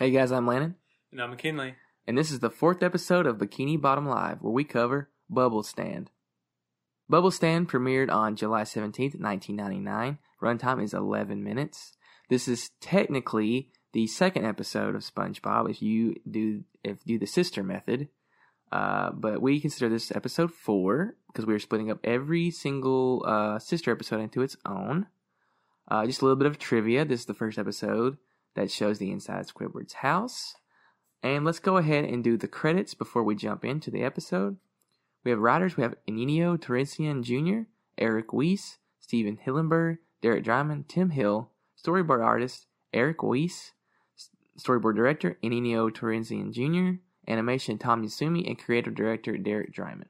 Hey guys, I'm Landon, And I'm McKinley. and this is the fourth episode of Bikini Bottom Live, where we cover Bubble Stand. Bubble Stand premiered on July 17th, 1999. Runtime is 11 minutes. This is technically the second episode of SpongeBob if you do if you do the sister method. Uh, but we consider this episode four because we are splitting up every single uh, sister episode into its own. Uh, just a little bit of trivia. This is the first episode that shows the inside of Squidward's house. And let's go ahead and do the credits before we jump into the episode. We have writers. We have Ennio Torresan Jr., Erik Wiese, Stephen Hillenburg, Derek Drymon, Tim Hill, storyboard artist Erik Wiese, storyboard director Ennio Torresan Jr., animation Tom Yasumi, and creative director Derek Drymon.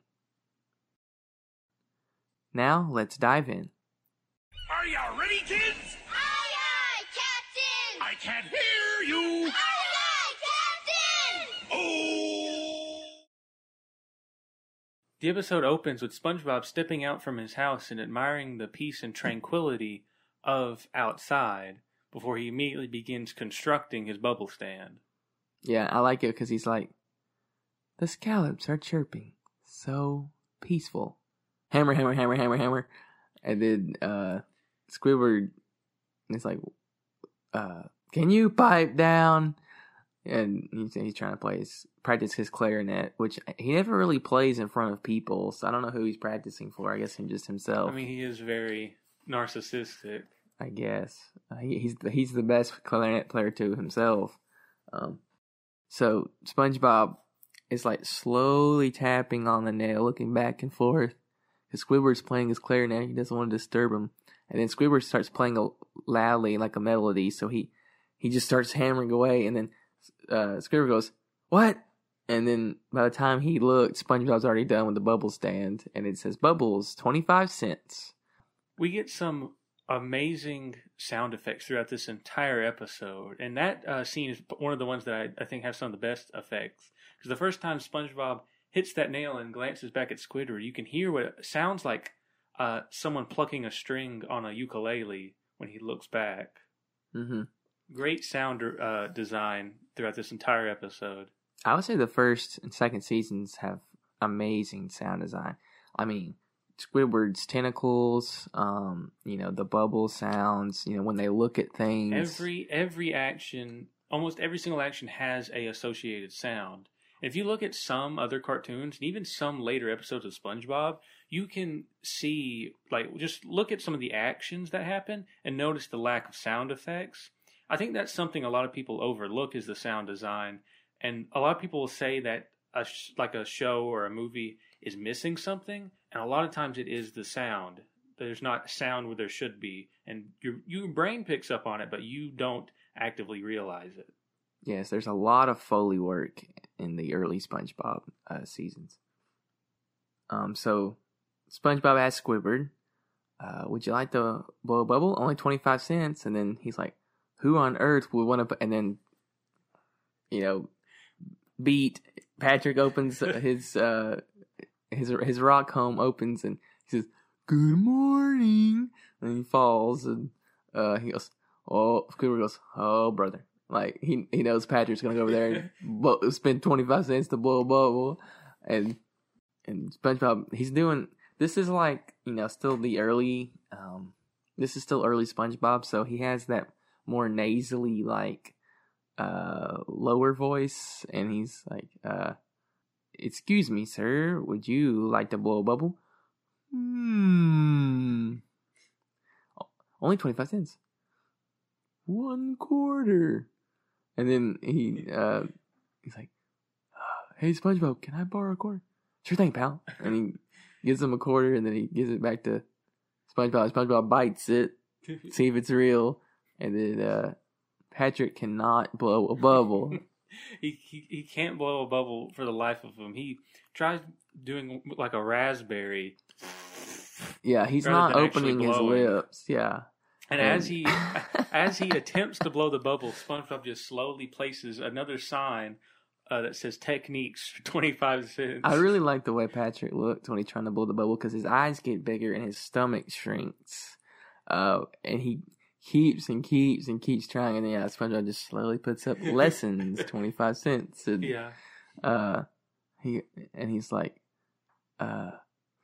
Now let's dive in. Are you ready, kids? Can't hear you. Aye, aye, Captain! Oh! The episode opens with SpongeBob stepping out from his house and admiring the peace and tranquility of outside before he immediately begins constructing his bubble stand. Yeah, I like it because he's like, the scallops are chirping, so peaceful. Hammer, hammer, hammer, hammer, hammer, and then uh, Squidward is like, uh, "Can you pipe down?" And he's, he's trying to play his practice his clarinet, which he never really plays in front of people. So I don't know who he's practicing for. I guess him just himself. I mean, he is very narcissistic. I guess uh, he, he's the, he's the best clarinet player to himself. Um, so SpongeBob is like slowly tapping on the nail, looking back and forth. Because Squidward's playing his clarinet, he doesn't want to disturb him. And then Squidward starts playing a, loudly, like a melody. So he he just starts hammering away, and then uh, Squidward goes, "What?" And then by the time he looked, SpongeBob's already done with the bubble stand, and it says "Bubbles, twenty five cents." We get some amazing sound effects throughout this entire episode, and that uh, scene is one of the ones that I, I think have some of the best effects. Because the first time SpongeBob hits that nail and glances back at Squidward, you can hear what sounds like uh, someone plucking a string on a ukulele when he looks back. Mm-hmm. Great sound uh, design throughout this entire episode. I would say the first and second seasons have amazing sound design. I mean, Squidward's tentacles, um, you know, the bubble sounds, you know, when they look at things. Every every action, almost every single action has a associated sound. If you look at some other cartoons and even some later episodes of SpongeBob, you can see like just look at some of the actions that happen and notice the lack of sound effects. I think that's something a lot of people overlook is the sound design, and a lot of people will say that a sh- like a show or a movie is missing something, and a lot of times it is the sound. There's not sound where there should be, and your your brain picks up on it, but you don't actively realize it. Yes, there's a lot of Foley work in the early SpongeBob uh, seasons. Um, so SpongeBob asks Squidward, uh, "Would you like to blow a bubble? Only twenty five cents." And then he's like, "Who on earth would want to?" And then, you know, beat Patrick opens his uh, his his rock home opens and he says, "Good morning," and he falls and uh, he goes, "Oh," Squidward goes, "Oh, brother." Like he he knows Patrick's gonna go over there and spend twenty five cents to blow a bubble, and and SpongeBob he's doing this is like you know still the early um this is still early SpongeBob so he has that more nasally like uh lower voice and he's like uh excuse me sir would you like to blow a bubble? Hmm. Only twenty five cents. One quarter. And then he uh he's like hey SpongeBob can I borrow a quarter? Sure thing pal. And he gives him a quarter and then he gives it back to SpongeBob. SpongeBob bites it, see if it's real, and then uh, Patrick cannot blow a bubble. he, he he can't blow a bubble for the life of him. He tries doing like a raspberry, yeah, he's not opening his lips. Yeah, and And- as he as he attempts to blow the bubble, SpongeBob just slowly places another sign uh, that says "Techniques for twenty five cents." I really like the way Patrick looked when he's trying to blow the bubble because his eyes get bigger and his stomach shrinks. Uh, and he keeps and keeps and keeps trying, and yeah, SpongeBob just slowly puts up lessons, twenty five cents, and Yeah. uh, he and he's like, uh,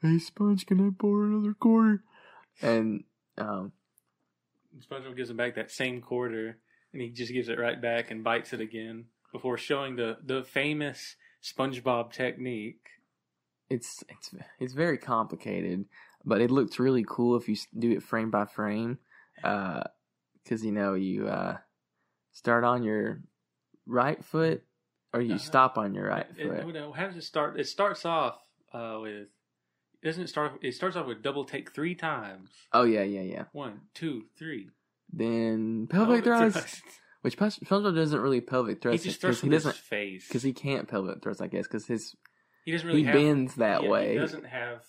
"Hey, Sponge, can I borrow another quarter?" And um, SpongeBob gives him back that same quarter, and he just gives it right back and bites it again before showing the the famous SpongeBob technique. it's it's it's very complicated, but it looks really cool if you do it frame by frame. Because you know you uh, start on your right foot, or you Uh-huh. stop on your right It- foot. it- how does it start? It starts off uh, with doesn't it start? It starts off with double take three times. Oh yeah, yeah, yeah. One, two, three. Then pelvic thrust, thrust. which SpongeBob doesn't really pelvic He just thrusts he his doesn't face because he can't pelvic thrust, I guess, because his he doesn't really he have, bends that yeah, way. He doesn't have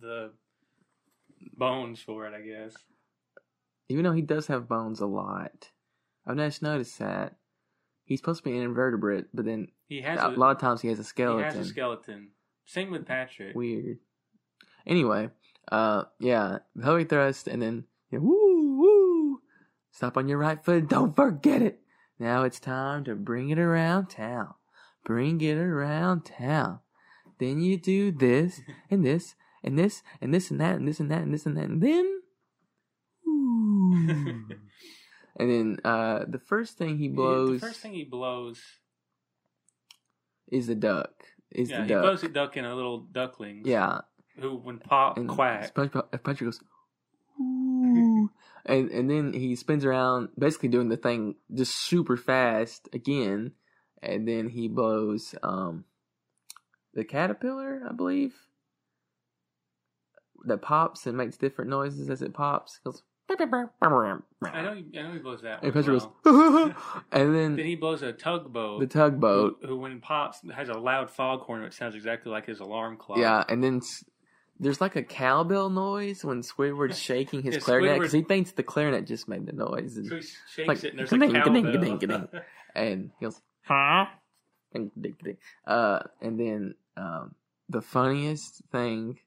the bones for it, I guess. Even though he does have bones a lot. I've just noticed that he's supposed to be an invertebrate, but then He has a a, lot of times he has a skeleton. He has a skeleton. Same with Patrick. Weird. Anyway, uh, yeah, pelvic thrust, and then yeah, woo woo. Stop on your right foot. Don't forget it. Now it's time to bring it around town. Bring it around town. Then you do this and this and this and this and that and this and that and this and that and then. And then uh, the first thing he blows The first thing he blows, is the duck. Is yeah, the he duck. blows a duck in a little duckling. yeah, Who, when pop and quack, SpongeBob, Patrick goes, ooh, and and then he spins around, basically doing the thing just super fast again, and then he blows um the caterpillar, I believe, that pops and makes different noises as it pops. It goes, I know, he, I know he blows that one. and as well. goes, and Then then he blows a tugboat. the tugboat, who, who, when it pops, has a loud foghorn which sounds exactly like his alarm clock. yeah, and then. s- There's like a cowbell noise when Squidward's shaking his Yeah, clarinet because Squidward- he thinks the clarinet just made the noise. And So he shakes Like, it, and there's a ka-ding, ka-ding, cowbell. ka-ding, ka-ding. and he goes, huh? And, uh, and then um, the funniest thing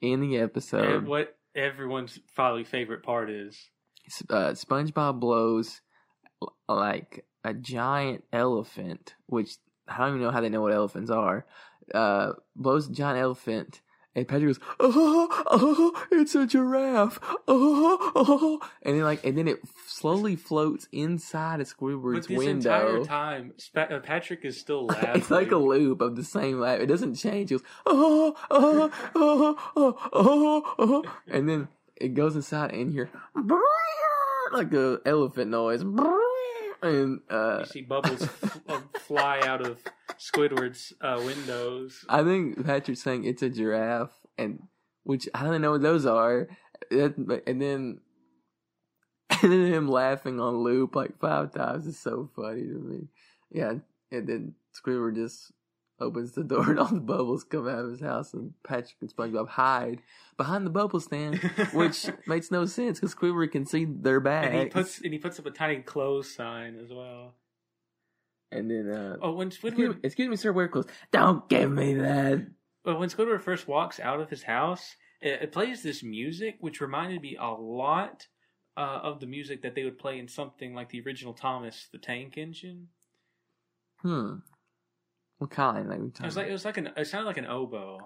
in the and episode, what everyone's probably favorite part is. uh, SpongeBob blows like a giant elephant, which I don't even know how they know what elephants are. Uh, blows a giant elephant. And Patrick goes, oh, oh, it's a giraffe, oh, oh, and then like, and then it slowly floats inside of Squidward's But this window. entire time, Spa- uh, Patrick is still laughing. It's like a loop of the same laugh. It doesn't change. It goes, oh, oh, oh, oh, oh, oh, and then it goes inside and you hear like a elephant noise. And uh, You see bubbles f- uh, fly out of Squidward's uh, windows. I think Patrick's saying it's a giraffe, and which I don't know what those are. That- And then, and then him laughing on loop like five times is so funny to me. Yeah, and then Squidward just opens the door and all the bubbles come out of his house, and Patrick and SpongeBob hide behind the bubble stand, which makes no sense because Squidward can see their bags. and he puts and he puts up a tiny clothes sign as well. and then, uh, Oh, when excuse, Squidward excuse me, sir, wear clothes. Don't give me that. Well, when Squidward first walks out of his house, it, it plays this music, which reminded me a lot uh, of the music that they would play in something like the original Thomas the Tank Engine. Hmm. What kind? Like, It was like it was like an it sounded like an oboe.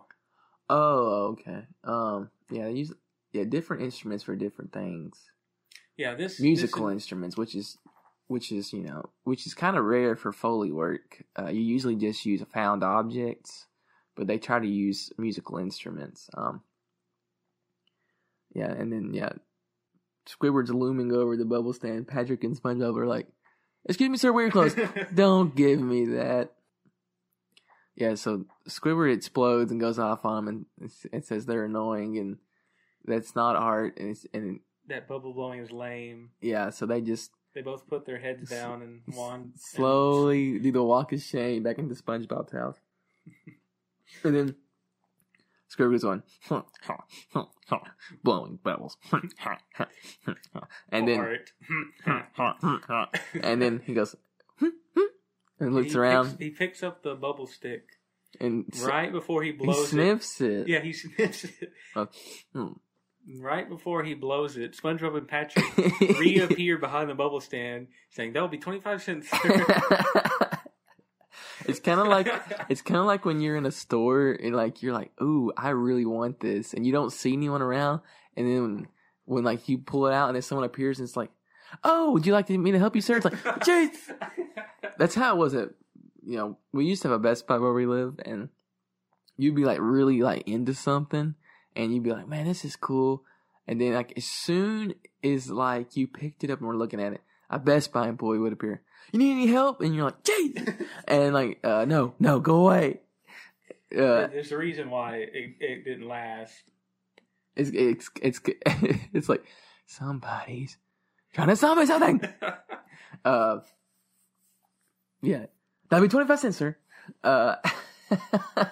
Oh, okay. Um, yeah, they use yeah different instruments for different things. Yeah, this Musical This, instruments, which is which is you know which is kind of rare for foley work. Uh, you usually just use found objects, but they try to use musical instruments. Um, yeah, and then yeah, Squidward's looming over the bubble stand. Patrick and SpongeBob are like, "Excuse me, sir, wear your clothes." Don't give me that. Yeah, so Squidward explodes and goes off on them, and it says they're annoying, and that's not art. And it's and that bubble blowing is lame. yeah, so they just They both put their heads down and wand slowly do the walk of shame back into SpongeBob's house, and then Squidward goes on blowing bubbles, and then and then he goes and looks he around Picks, he picks up the bubble stick and right before he he blows it. sniffs it. Yeah, he sniffs it. Uh, hmm. Right before he blows it, SpongeBob and Patrick reappear behind the bubble stand, saying that'll be twenty five cents. it's kind of like it's kind of like when you're in a store and like you're like, "Ooh, I really want this," and you don't see anyone around, and then when, when like you pull it out and then someone appears and it's like, "Oh, would you like me to help you, sir?" It's like, "Jeez." That's how it was at you know we used to have a Best Buy where we lived and you'd be like really like into something, and you'd be like, "Man, this is cool," and then like as soon as like you picked it up and we're looking at it, a Best Buy employee would appear. You need any help? And you're like, "Jeez," and like, uh, "No, no, go away." Uh, There's a reason why it, it didn't last. it's it's it's it's like somebody's trying to sell me something. Uh, yeah, that'd be twenty five cents, sir. Uh,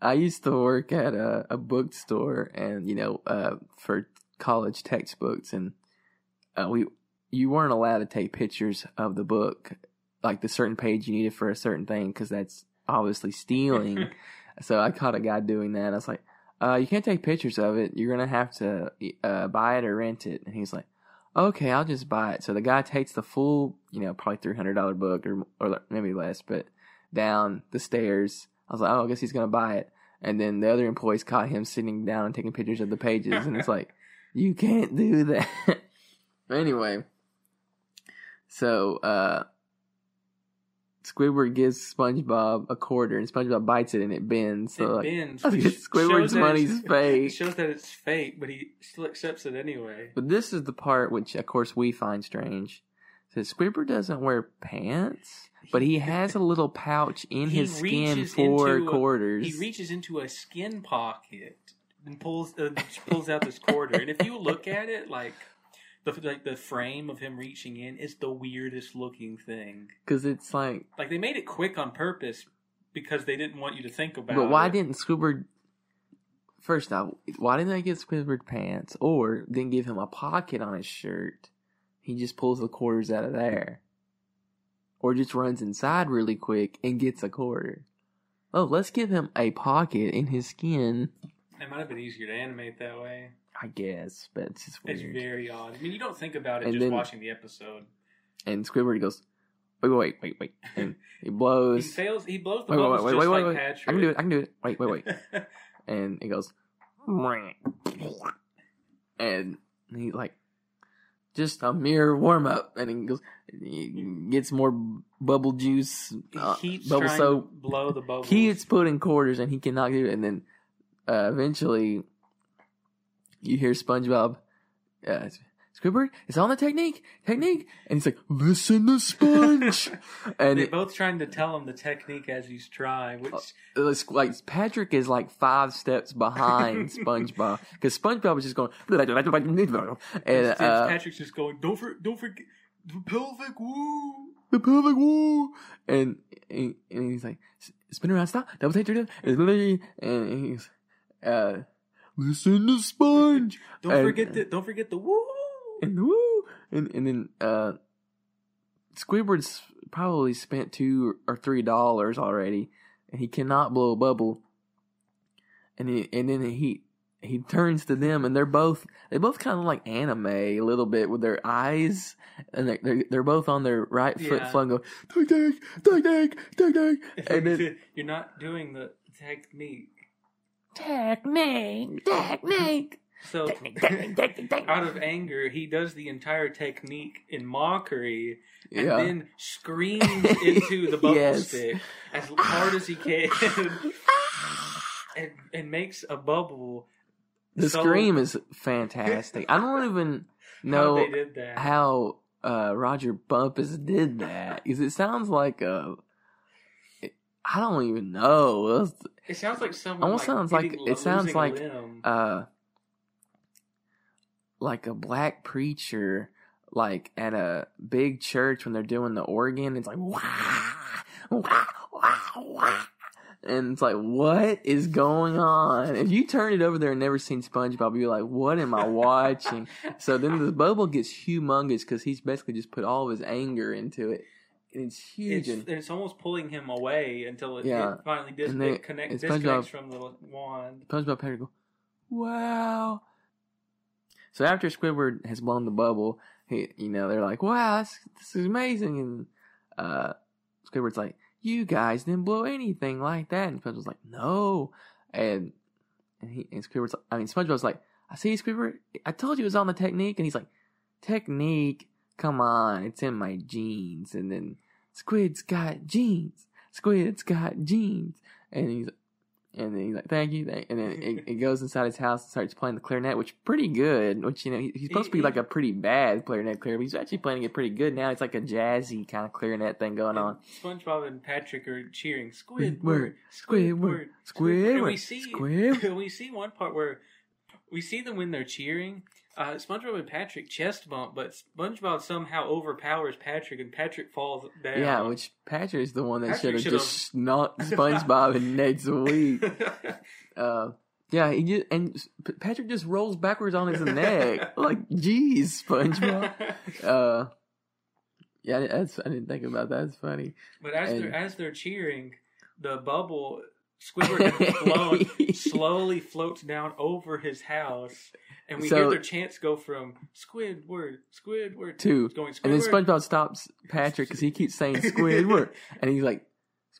I used to work at a, a bookstore, and you know, uh, for college textbooks, and uh, we you weren't allowed to take pictures of the book, like the certain page you needed for a certain thing, because that's obviously stealing. so I caught a guy doing that. I was like, uh, "You can't take pictures of it. You're gonna have to uh, buy it or rent it." And he's like, "Okay, I'll just buy it." So the guy takes the full, you know, probably three hundred dollar book or or maybe less, but down the stairs. I was like, "Oh, I guess he's gonna buy it." And then the other employees caught him sitting down and taking pictures of the pages, and it's like, "You can't do that." anyway, so uh, Squidward gives SpongeBob a quarter, and SpongeBob bites it, and it bends. So it like, bends. I think which it's Squidward's money's fake. It shows that it's fake, but he still accepts it anyway. But this is the part which, of course, we find strange. Says Squidward doesn't wear pants, but he has a little pouch in his skin for into a- quarters. He reaches into a skin pocket and pulls uh, pulls out this quarter. And if you look at it, like the like the frame of him reaching in is the weirdest looking thing. Because it's like, Like they made it quick on purpose because they didn't want you to think about. It. But why it. didn't Squidward? First off, why didn't they give Squidward pants, or didn't give him a pocket on his shirt? He just pulls the quarters out of there, or just runs inside really quick and gets a quarter. Oh, let's give him a pocket in his skin. It might have been easier to animate that way. I guess, but it's just weird. It's very odd. I mean, you don't think about it And just then- watching the episode. and Squidward goes, wait, wait, wait, wait, and he blows. He fails. He blows the Wait, wait, bubbles wait, just wait, wait, like wait. Patrick. I can do it. I can do it. Wait, wait, wait. and he goes, and he like just a mere warm up, and he goes, he gets more bubble juice, uh, bubble soap. blow the bubbles. He gets put in quarters, and he cannot do it. And then uh, eventually, you hear SpongeBob. Uh, Squidward, it's on the technique, technique, and he's like, "Listen to Sponge," and They're both trying to tell him the technique as he's trying, which it's like Patrick is like five steps behind SpongeBob because SpongeBob was just going and uh, Patrick's just going, "Don't for, don't forget the pelvic woo." the pelvic woo and, and and he's like spin around stop double take and and he's uh listen to Sponge Don't And- forget the, don't forget the woo. and woo and and then uh Squidward's probably spent two or three dollars already and he cannot blow a bubble and he and then he he turns to them and they're both they both kind of like anime a little bit with their eyes and they're they're, they're both on their right foot Yeah. flung go technique technique technique and then You're not doing the technique. Technique technique So, technique technique technique technique out of anger, he does the entire technique in mockery and yeah then screams into the bubble Yes. stick as hard as he can and, and makes a bubble. the so- scream is fantastic I don't even How know they did that. how uh, Rodger Bumpass did that because it sounds like a. I don't even know. It It sounds like someone Almost like sounds like- it sounds like, uh, like a black preacher, like at a big church when they're doing the organ. It's like wah, wah, wah, wah. And it's like, what is going on? If you turn it over there and never seen SpongeBob, you're like, what am I watching? so then the bubble gets humongous because he's basically just put all of his anger into it. And it's huge. it's, and it's almost pulling him away until it, Yeah. it finally dis- And then- it connect, and SpongeBob- disconnects from the wand. SpongeBob Patrick go, wow. So after Squidward has blown the bubble, he, you know, they're like, wow, this, this is amazing. And uh, Squidward's like, you guys didn't blow anything like that. And SpongeBob's like, no. And and he and Squidward's, I mean, SpongeBob's like, I see Squidward. I told you it was on the technique. And he's like, technique? Come on, it's in my genes. And then Squid's got jeans. Squid's got jeans. And he's and then he's like, "Thank you," and then it, it goes inside his house and starts playing the clarinet, which is pretty good. Which you know he, he's supposed to be like a pretty bad clarinet player, but he's actually playing it pretty good now. It's like a jazzy kind of clarinet thing going on. SpongeBob and Patrick are cheering Squidward, Squidward, Squidward, Squidward. And Squidward, we see Squidward. we see one part where we see them when they're cheering. Uh, SpongeBob and Patrick chest bump, but SpongeBob somehow overpowers Patrick, and Patrick falls down. Yeah, which Patrick is the one that should have just snuck SpongeBob and Ned's week. Uh, yeah, he just and Patrick just rolls backwards on his neck. Like, geez, SpongeBob. Uh, yeah, that's I didn't think about that. That's funny. But as And- they're as they're cheering, the bubble Squidward flown slowly floats down over his house, and we So- hear their chants go from Squidward, Squidward Two. going Squidward. And then SpongeBob stops Patrick because he keeps saying Squidward, and he's like,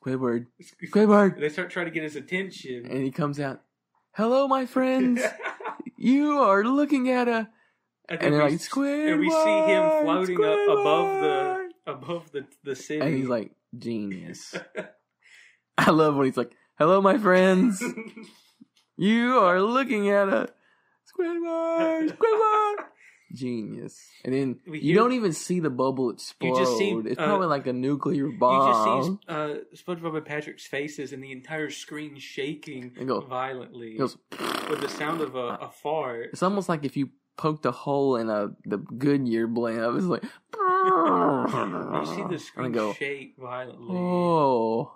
Squidward, Squidward, They start trying to get his attention. and he comes out. Hello, my friends. You are looking at a, and, and they're we, like Squidward, and we see him floating up above the above the the city. and he's like genius. I love when he's like, "Hello, my friends. You are looking at a Squidward, Squidward." Genius. And then We you don't even see the bubble explode. just see, it's uh, probably like a nuclear bomb. you just see uh, SpongeBob and Patrick's faces and the entire screen shaking go- violently It goes. with the sound of a, a fart. It's almost like if you poked a hole in a the Goodyear blimp. It's like You see the screen go, shake violently. oh,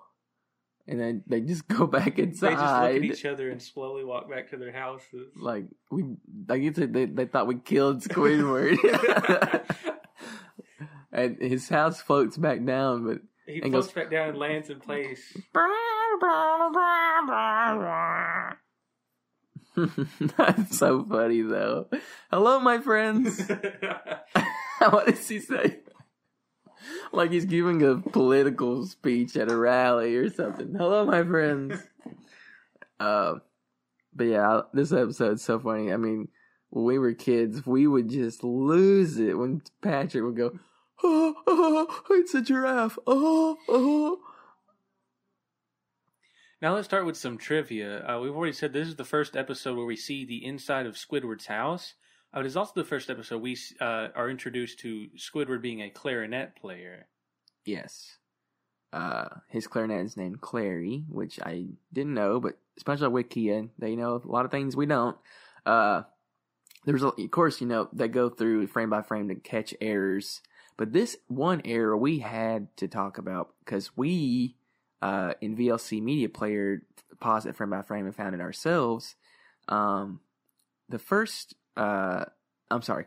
and then they just go back inside. They just look at each other and slowly walk back to their houses. like we, like you said, they they thought we killed Squidward, and his house floats back down, but He floats goes- back down and lands in place. that's so funny though. Hello, my friends. what does he say? Like he's giving a political speech at a rally or something. Hello, my friends. Uh, but yeah, this episode's so funny. I mean, when we were kids, we would just lose it when Patrick would go, "Oh, oh it's a giraffe! Oh, oh." now let's start with some trivia. Uh, we've already said this is the first episode where we see the inside of Squidward's house. Uh, it is also the first episode we uh, are introduced to Squidward being a clarinet player. Yes. Uh, his clarinet is named Clary, which I didn't know, but SpongeBob Wikia, they know a lot of things we don't. Uh, there's, a, of course, you know, they go through frame by frame to catch errors, but this one error we had to talk about because we, uh, in VLC Media Player, paused it frame by frame and found it ourselves. Um, the first, uh, I'm sorry,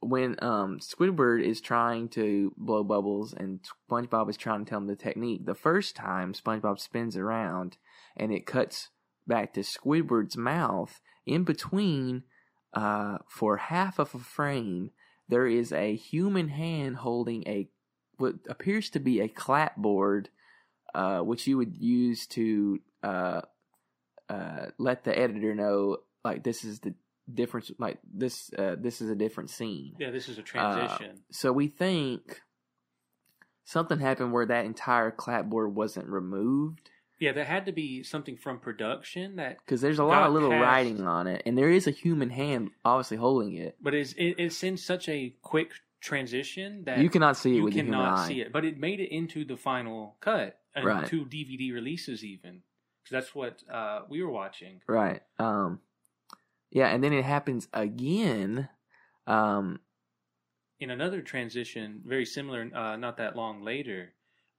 when um Squidward is trying to blow bubbles and SpongeBob is trying to tell him the technique, the first time SpongeBob spins around and it cuts back to Squidward's mouth in between uh for half of a frame there is a human hand holding a what appears to be a clapboard uh which you would use to uh uh let the editor know like this is the difference like this uh this is a different scene Yeah, this is a transition. so we think something happened where that entire clapboard wasn't removed yeah, there had to be something from production that, because there's a lot of little past- writing on it and there is a human hand obviously holding it but it's it, it's in such a quick transition that you cannot see it you with your human cannot see it. But it made it into the final cut and Right. two DVD releases even. Because that's what uh, we were watching. right um yeah and then it happens again um In another transition, very similar, uh, not that long later,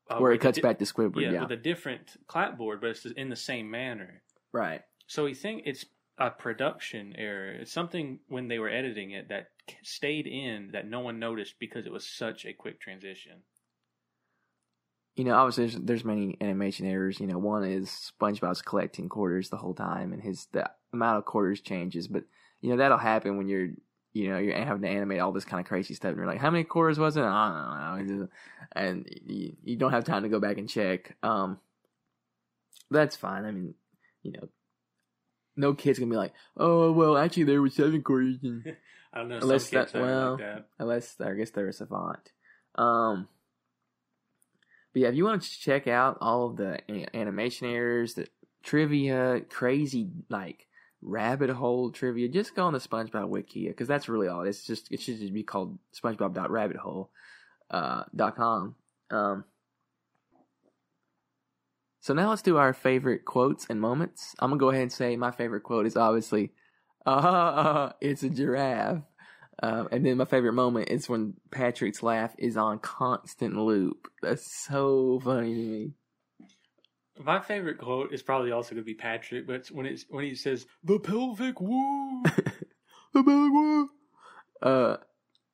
uh, where it cuts di- back to Squidward Yeah, yeah, with a different clapboard, but it's in the same manner. right So we think it's a production error. It's something when they were editing it that stayed in that no one noticed because it was such a quick transition. You know, obviously there's, there's many animation errors. You know, one is SpongeBob's collecting quarters the whole time, and his the amount of quarters changes. But you know that'll happen when you're you know you're having to animate all this kind of crazy stuff, and you're like, how many quarters was it? I don't know, and you, you don't have time to go back and check. Um, that's fine. I mean, you know, no kid's gonna be like, oh well, actually there were seven quarters. And, I don't know. Unless that- well, like that. unless I guess they're a savant. Um, but yeah, if you want to check out all of the animation errors, the trivia, crazy like rabbit hole trivia, just go on the SpongeBob wiki because that's really all. It's just it should just be called SpongeBob.rabbithole uh, dot com. Um, so now let's do our favorite quotes and moments. I'm gonna go ahead and say my favorite quote is obviously, "Ah, it's a giraffe." Um, and then my favorite moment is when Patrick's laugh is on constant loop. That's so funny to me. My favorite quote is probably also going to be Patrick, but it's when it's when he says the pelvic woo. The pelvic woo. Uh,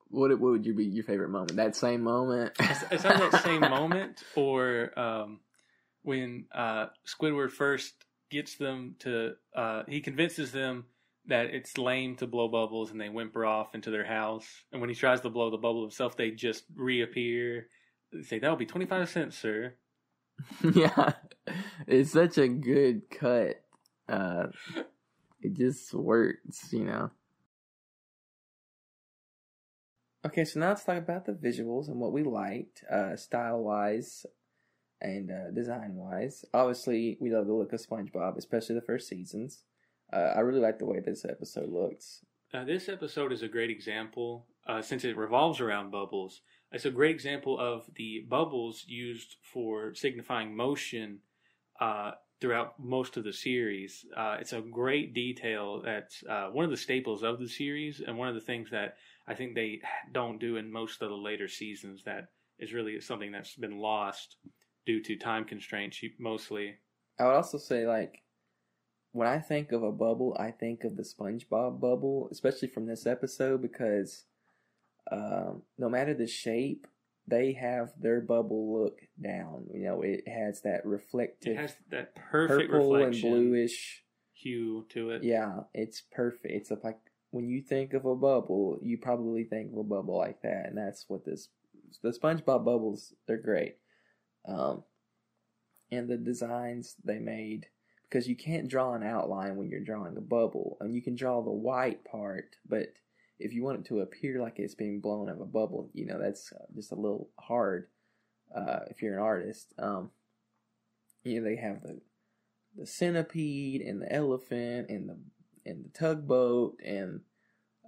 what what would you be your favorite moment? That same moment. it's either that same moment or um, when uh, Squidward first gets them to uh, he convinces them that it's lame to blow bubbles and they whimper off into their house and when he tries to blow the bubble himself they just reappear they say that'll be 25 cents sir yeah, it's such a good cut. Uh, it just works, you know. Okay, so now let's talk about the visuals and what we liked, uh, style wise and uh, design wise. Obviously, we love the look of SpongeBob, especially the first seasons. Uh, I really like the way this episode looks. Uh, this episode is a great example, uh, since it revolves around bubbles. It's a great example of the bubbles used for signifying motion uh, throughout most of the series. Uh, it's a great detail that's uh, one of the staples of the series, and one of the things that I think they don't do in most of the later seasons. That is really something that's been lost due to time constraints, mostly. I would also say, like, when I think of a bubble, I think of the SpongeBob bubble, especially from this episode, because um, no matter the shape, they have their bubble look down. You know, it has that reflective It has that perfect purple and bluish. hue to it. Yeah, it's perfect. It's like when you think of a bubble, you probably think of a bubble like that, and that's what this. The SpongeBob bubbles, they're great, um, and the designs they made because you can't draw an outline when you're drawing a bubble, and you can draw the white part, but if you want it to appear like it's being blown out of a bubble, you know that's uh, just a little hard uh, if you're an artist. Um, you know they have the the centipede and the elephant and the and the tugboat and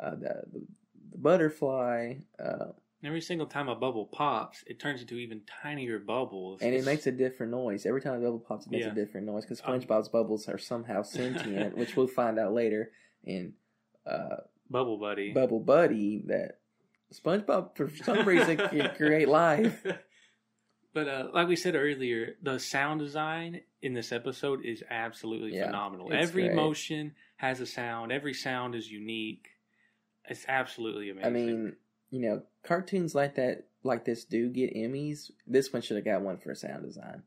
uh, the, the the butterfly, uh, Every single time a bubble pops, it turns into even tinier bubbles. and it makes a different noise every time a bubble pops. It makes Yeah. a different noise because Um, SpongeBob's bubbles are somehow sentient, which we'll find out later in uh, Bubble Buddy. Bubble Buddy that SpongeBob for some reason can create life. But uh, like we said earlier, the sound design in this episode is absolutely Yeah, phenomenal. Every great. motion has a sound. Every sound is unique. It's absolutely amazing. I mean, you know, cartoons like that, like this, do get Emmys. This one should have got one for sound design,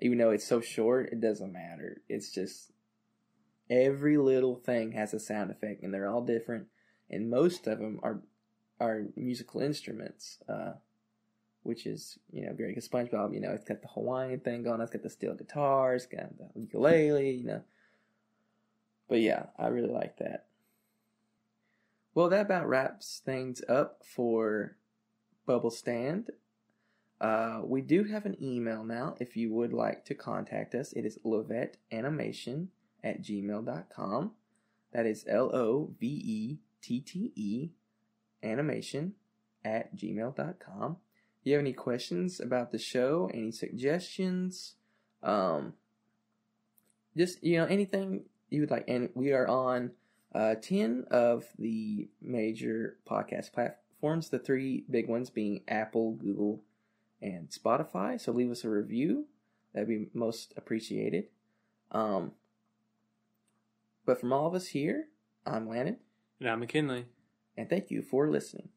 even though it's so short. It doesn't matter. It's just every little thing has a sound effect, and they're all different, and most of them are are musical instruments, uh, which is you know great. Because SpongeBob, you know, it's got the Hawaiian thing going. on. It's got the steel guitar. It's got the ukulele. You know, but yeah, I really like that. Well, that about wraps things up for Bubble Stand. Uh, we do have an email now if you would like to contact us. It is lovetteanimation at gmail.com. That is L O V E T T E animation at gmail.com. If you have any questions about the show, any suggestions, um, just, you know, anything you would like. And we are on uh, 10 of the major podcast platforms, the three big ones being Apple, Google, and Spotify. So leave us a review. That'd be most appreciated. Um, but from all of us here, I'm Landon, and I'm McKinley. and thank you for listening.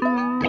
Música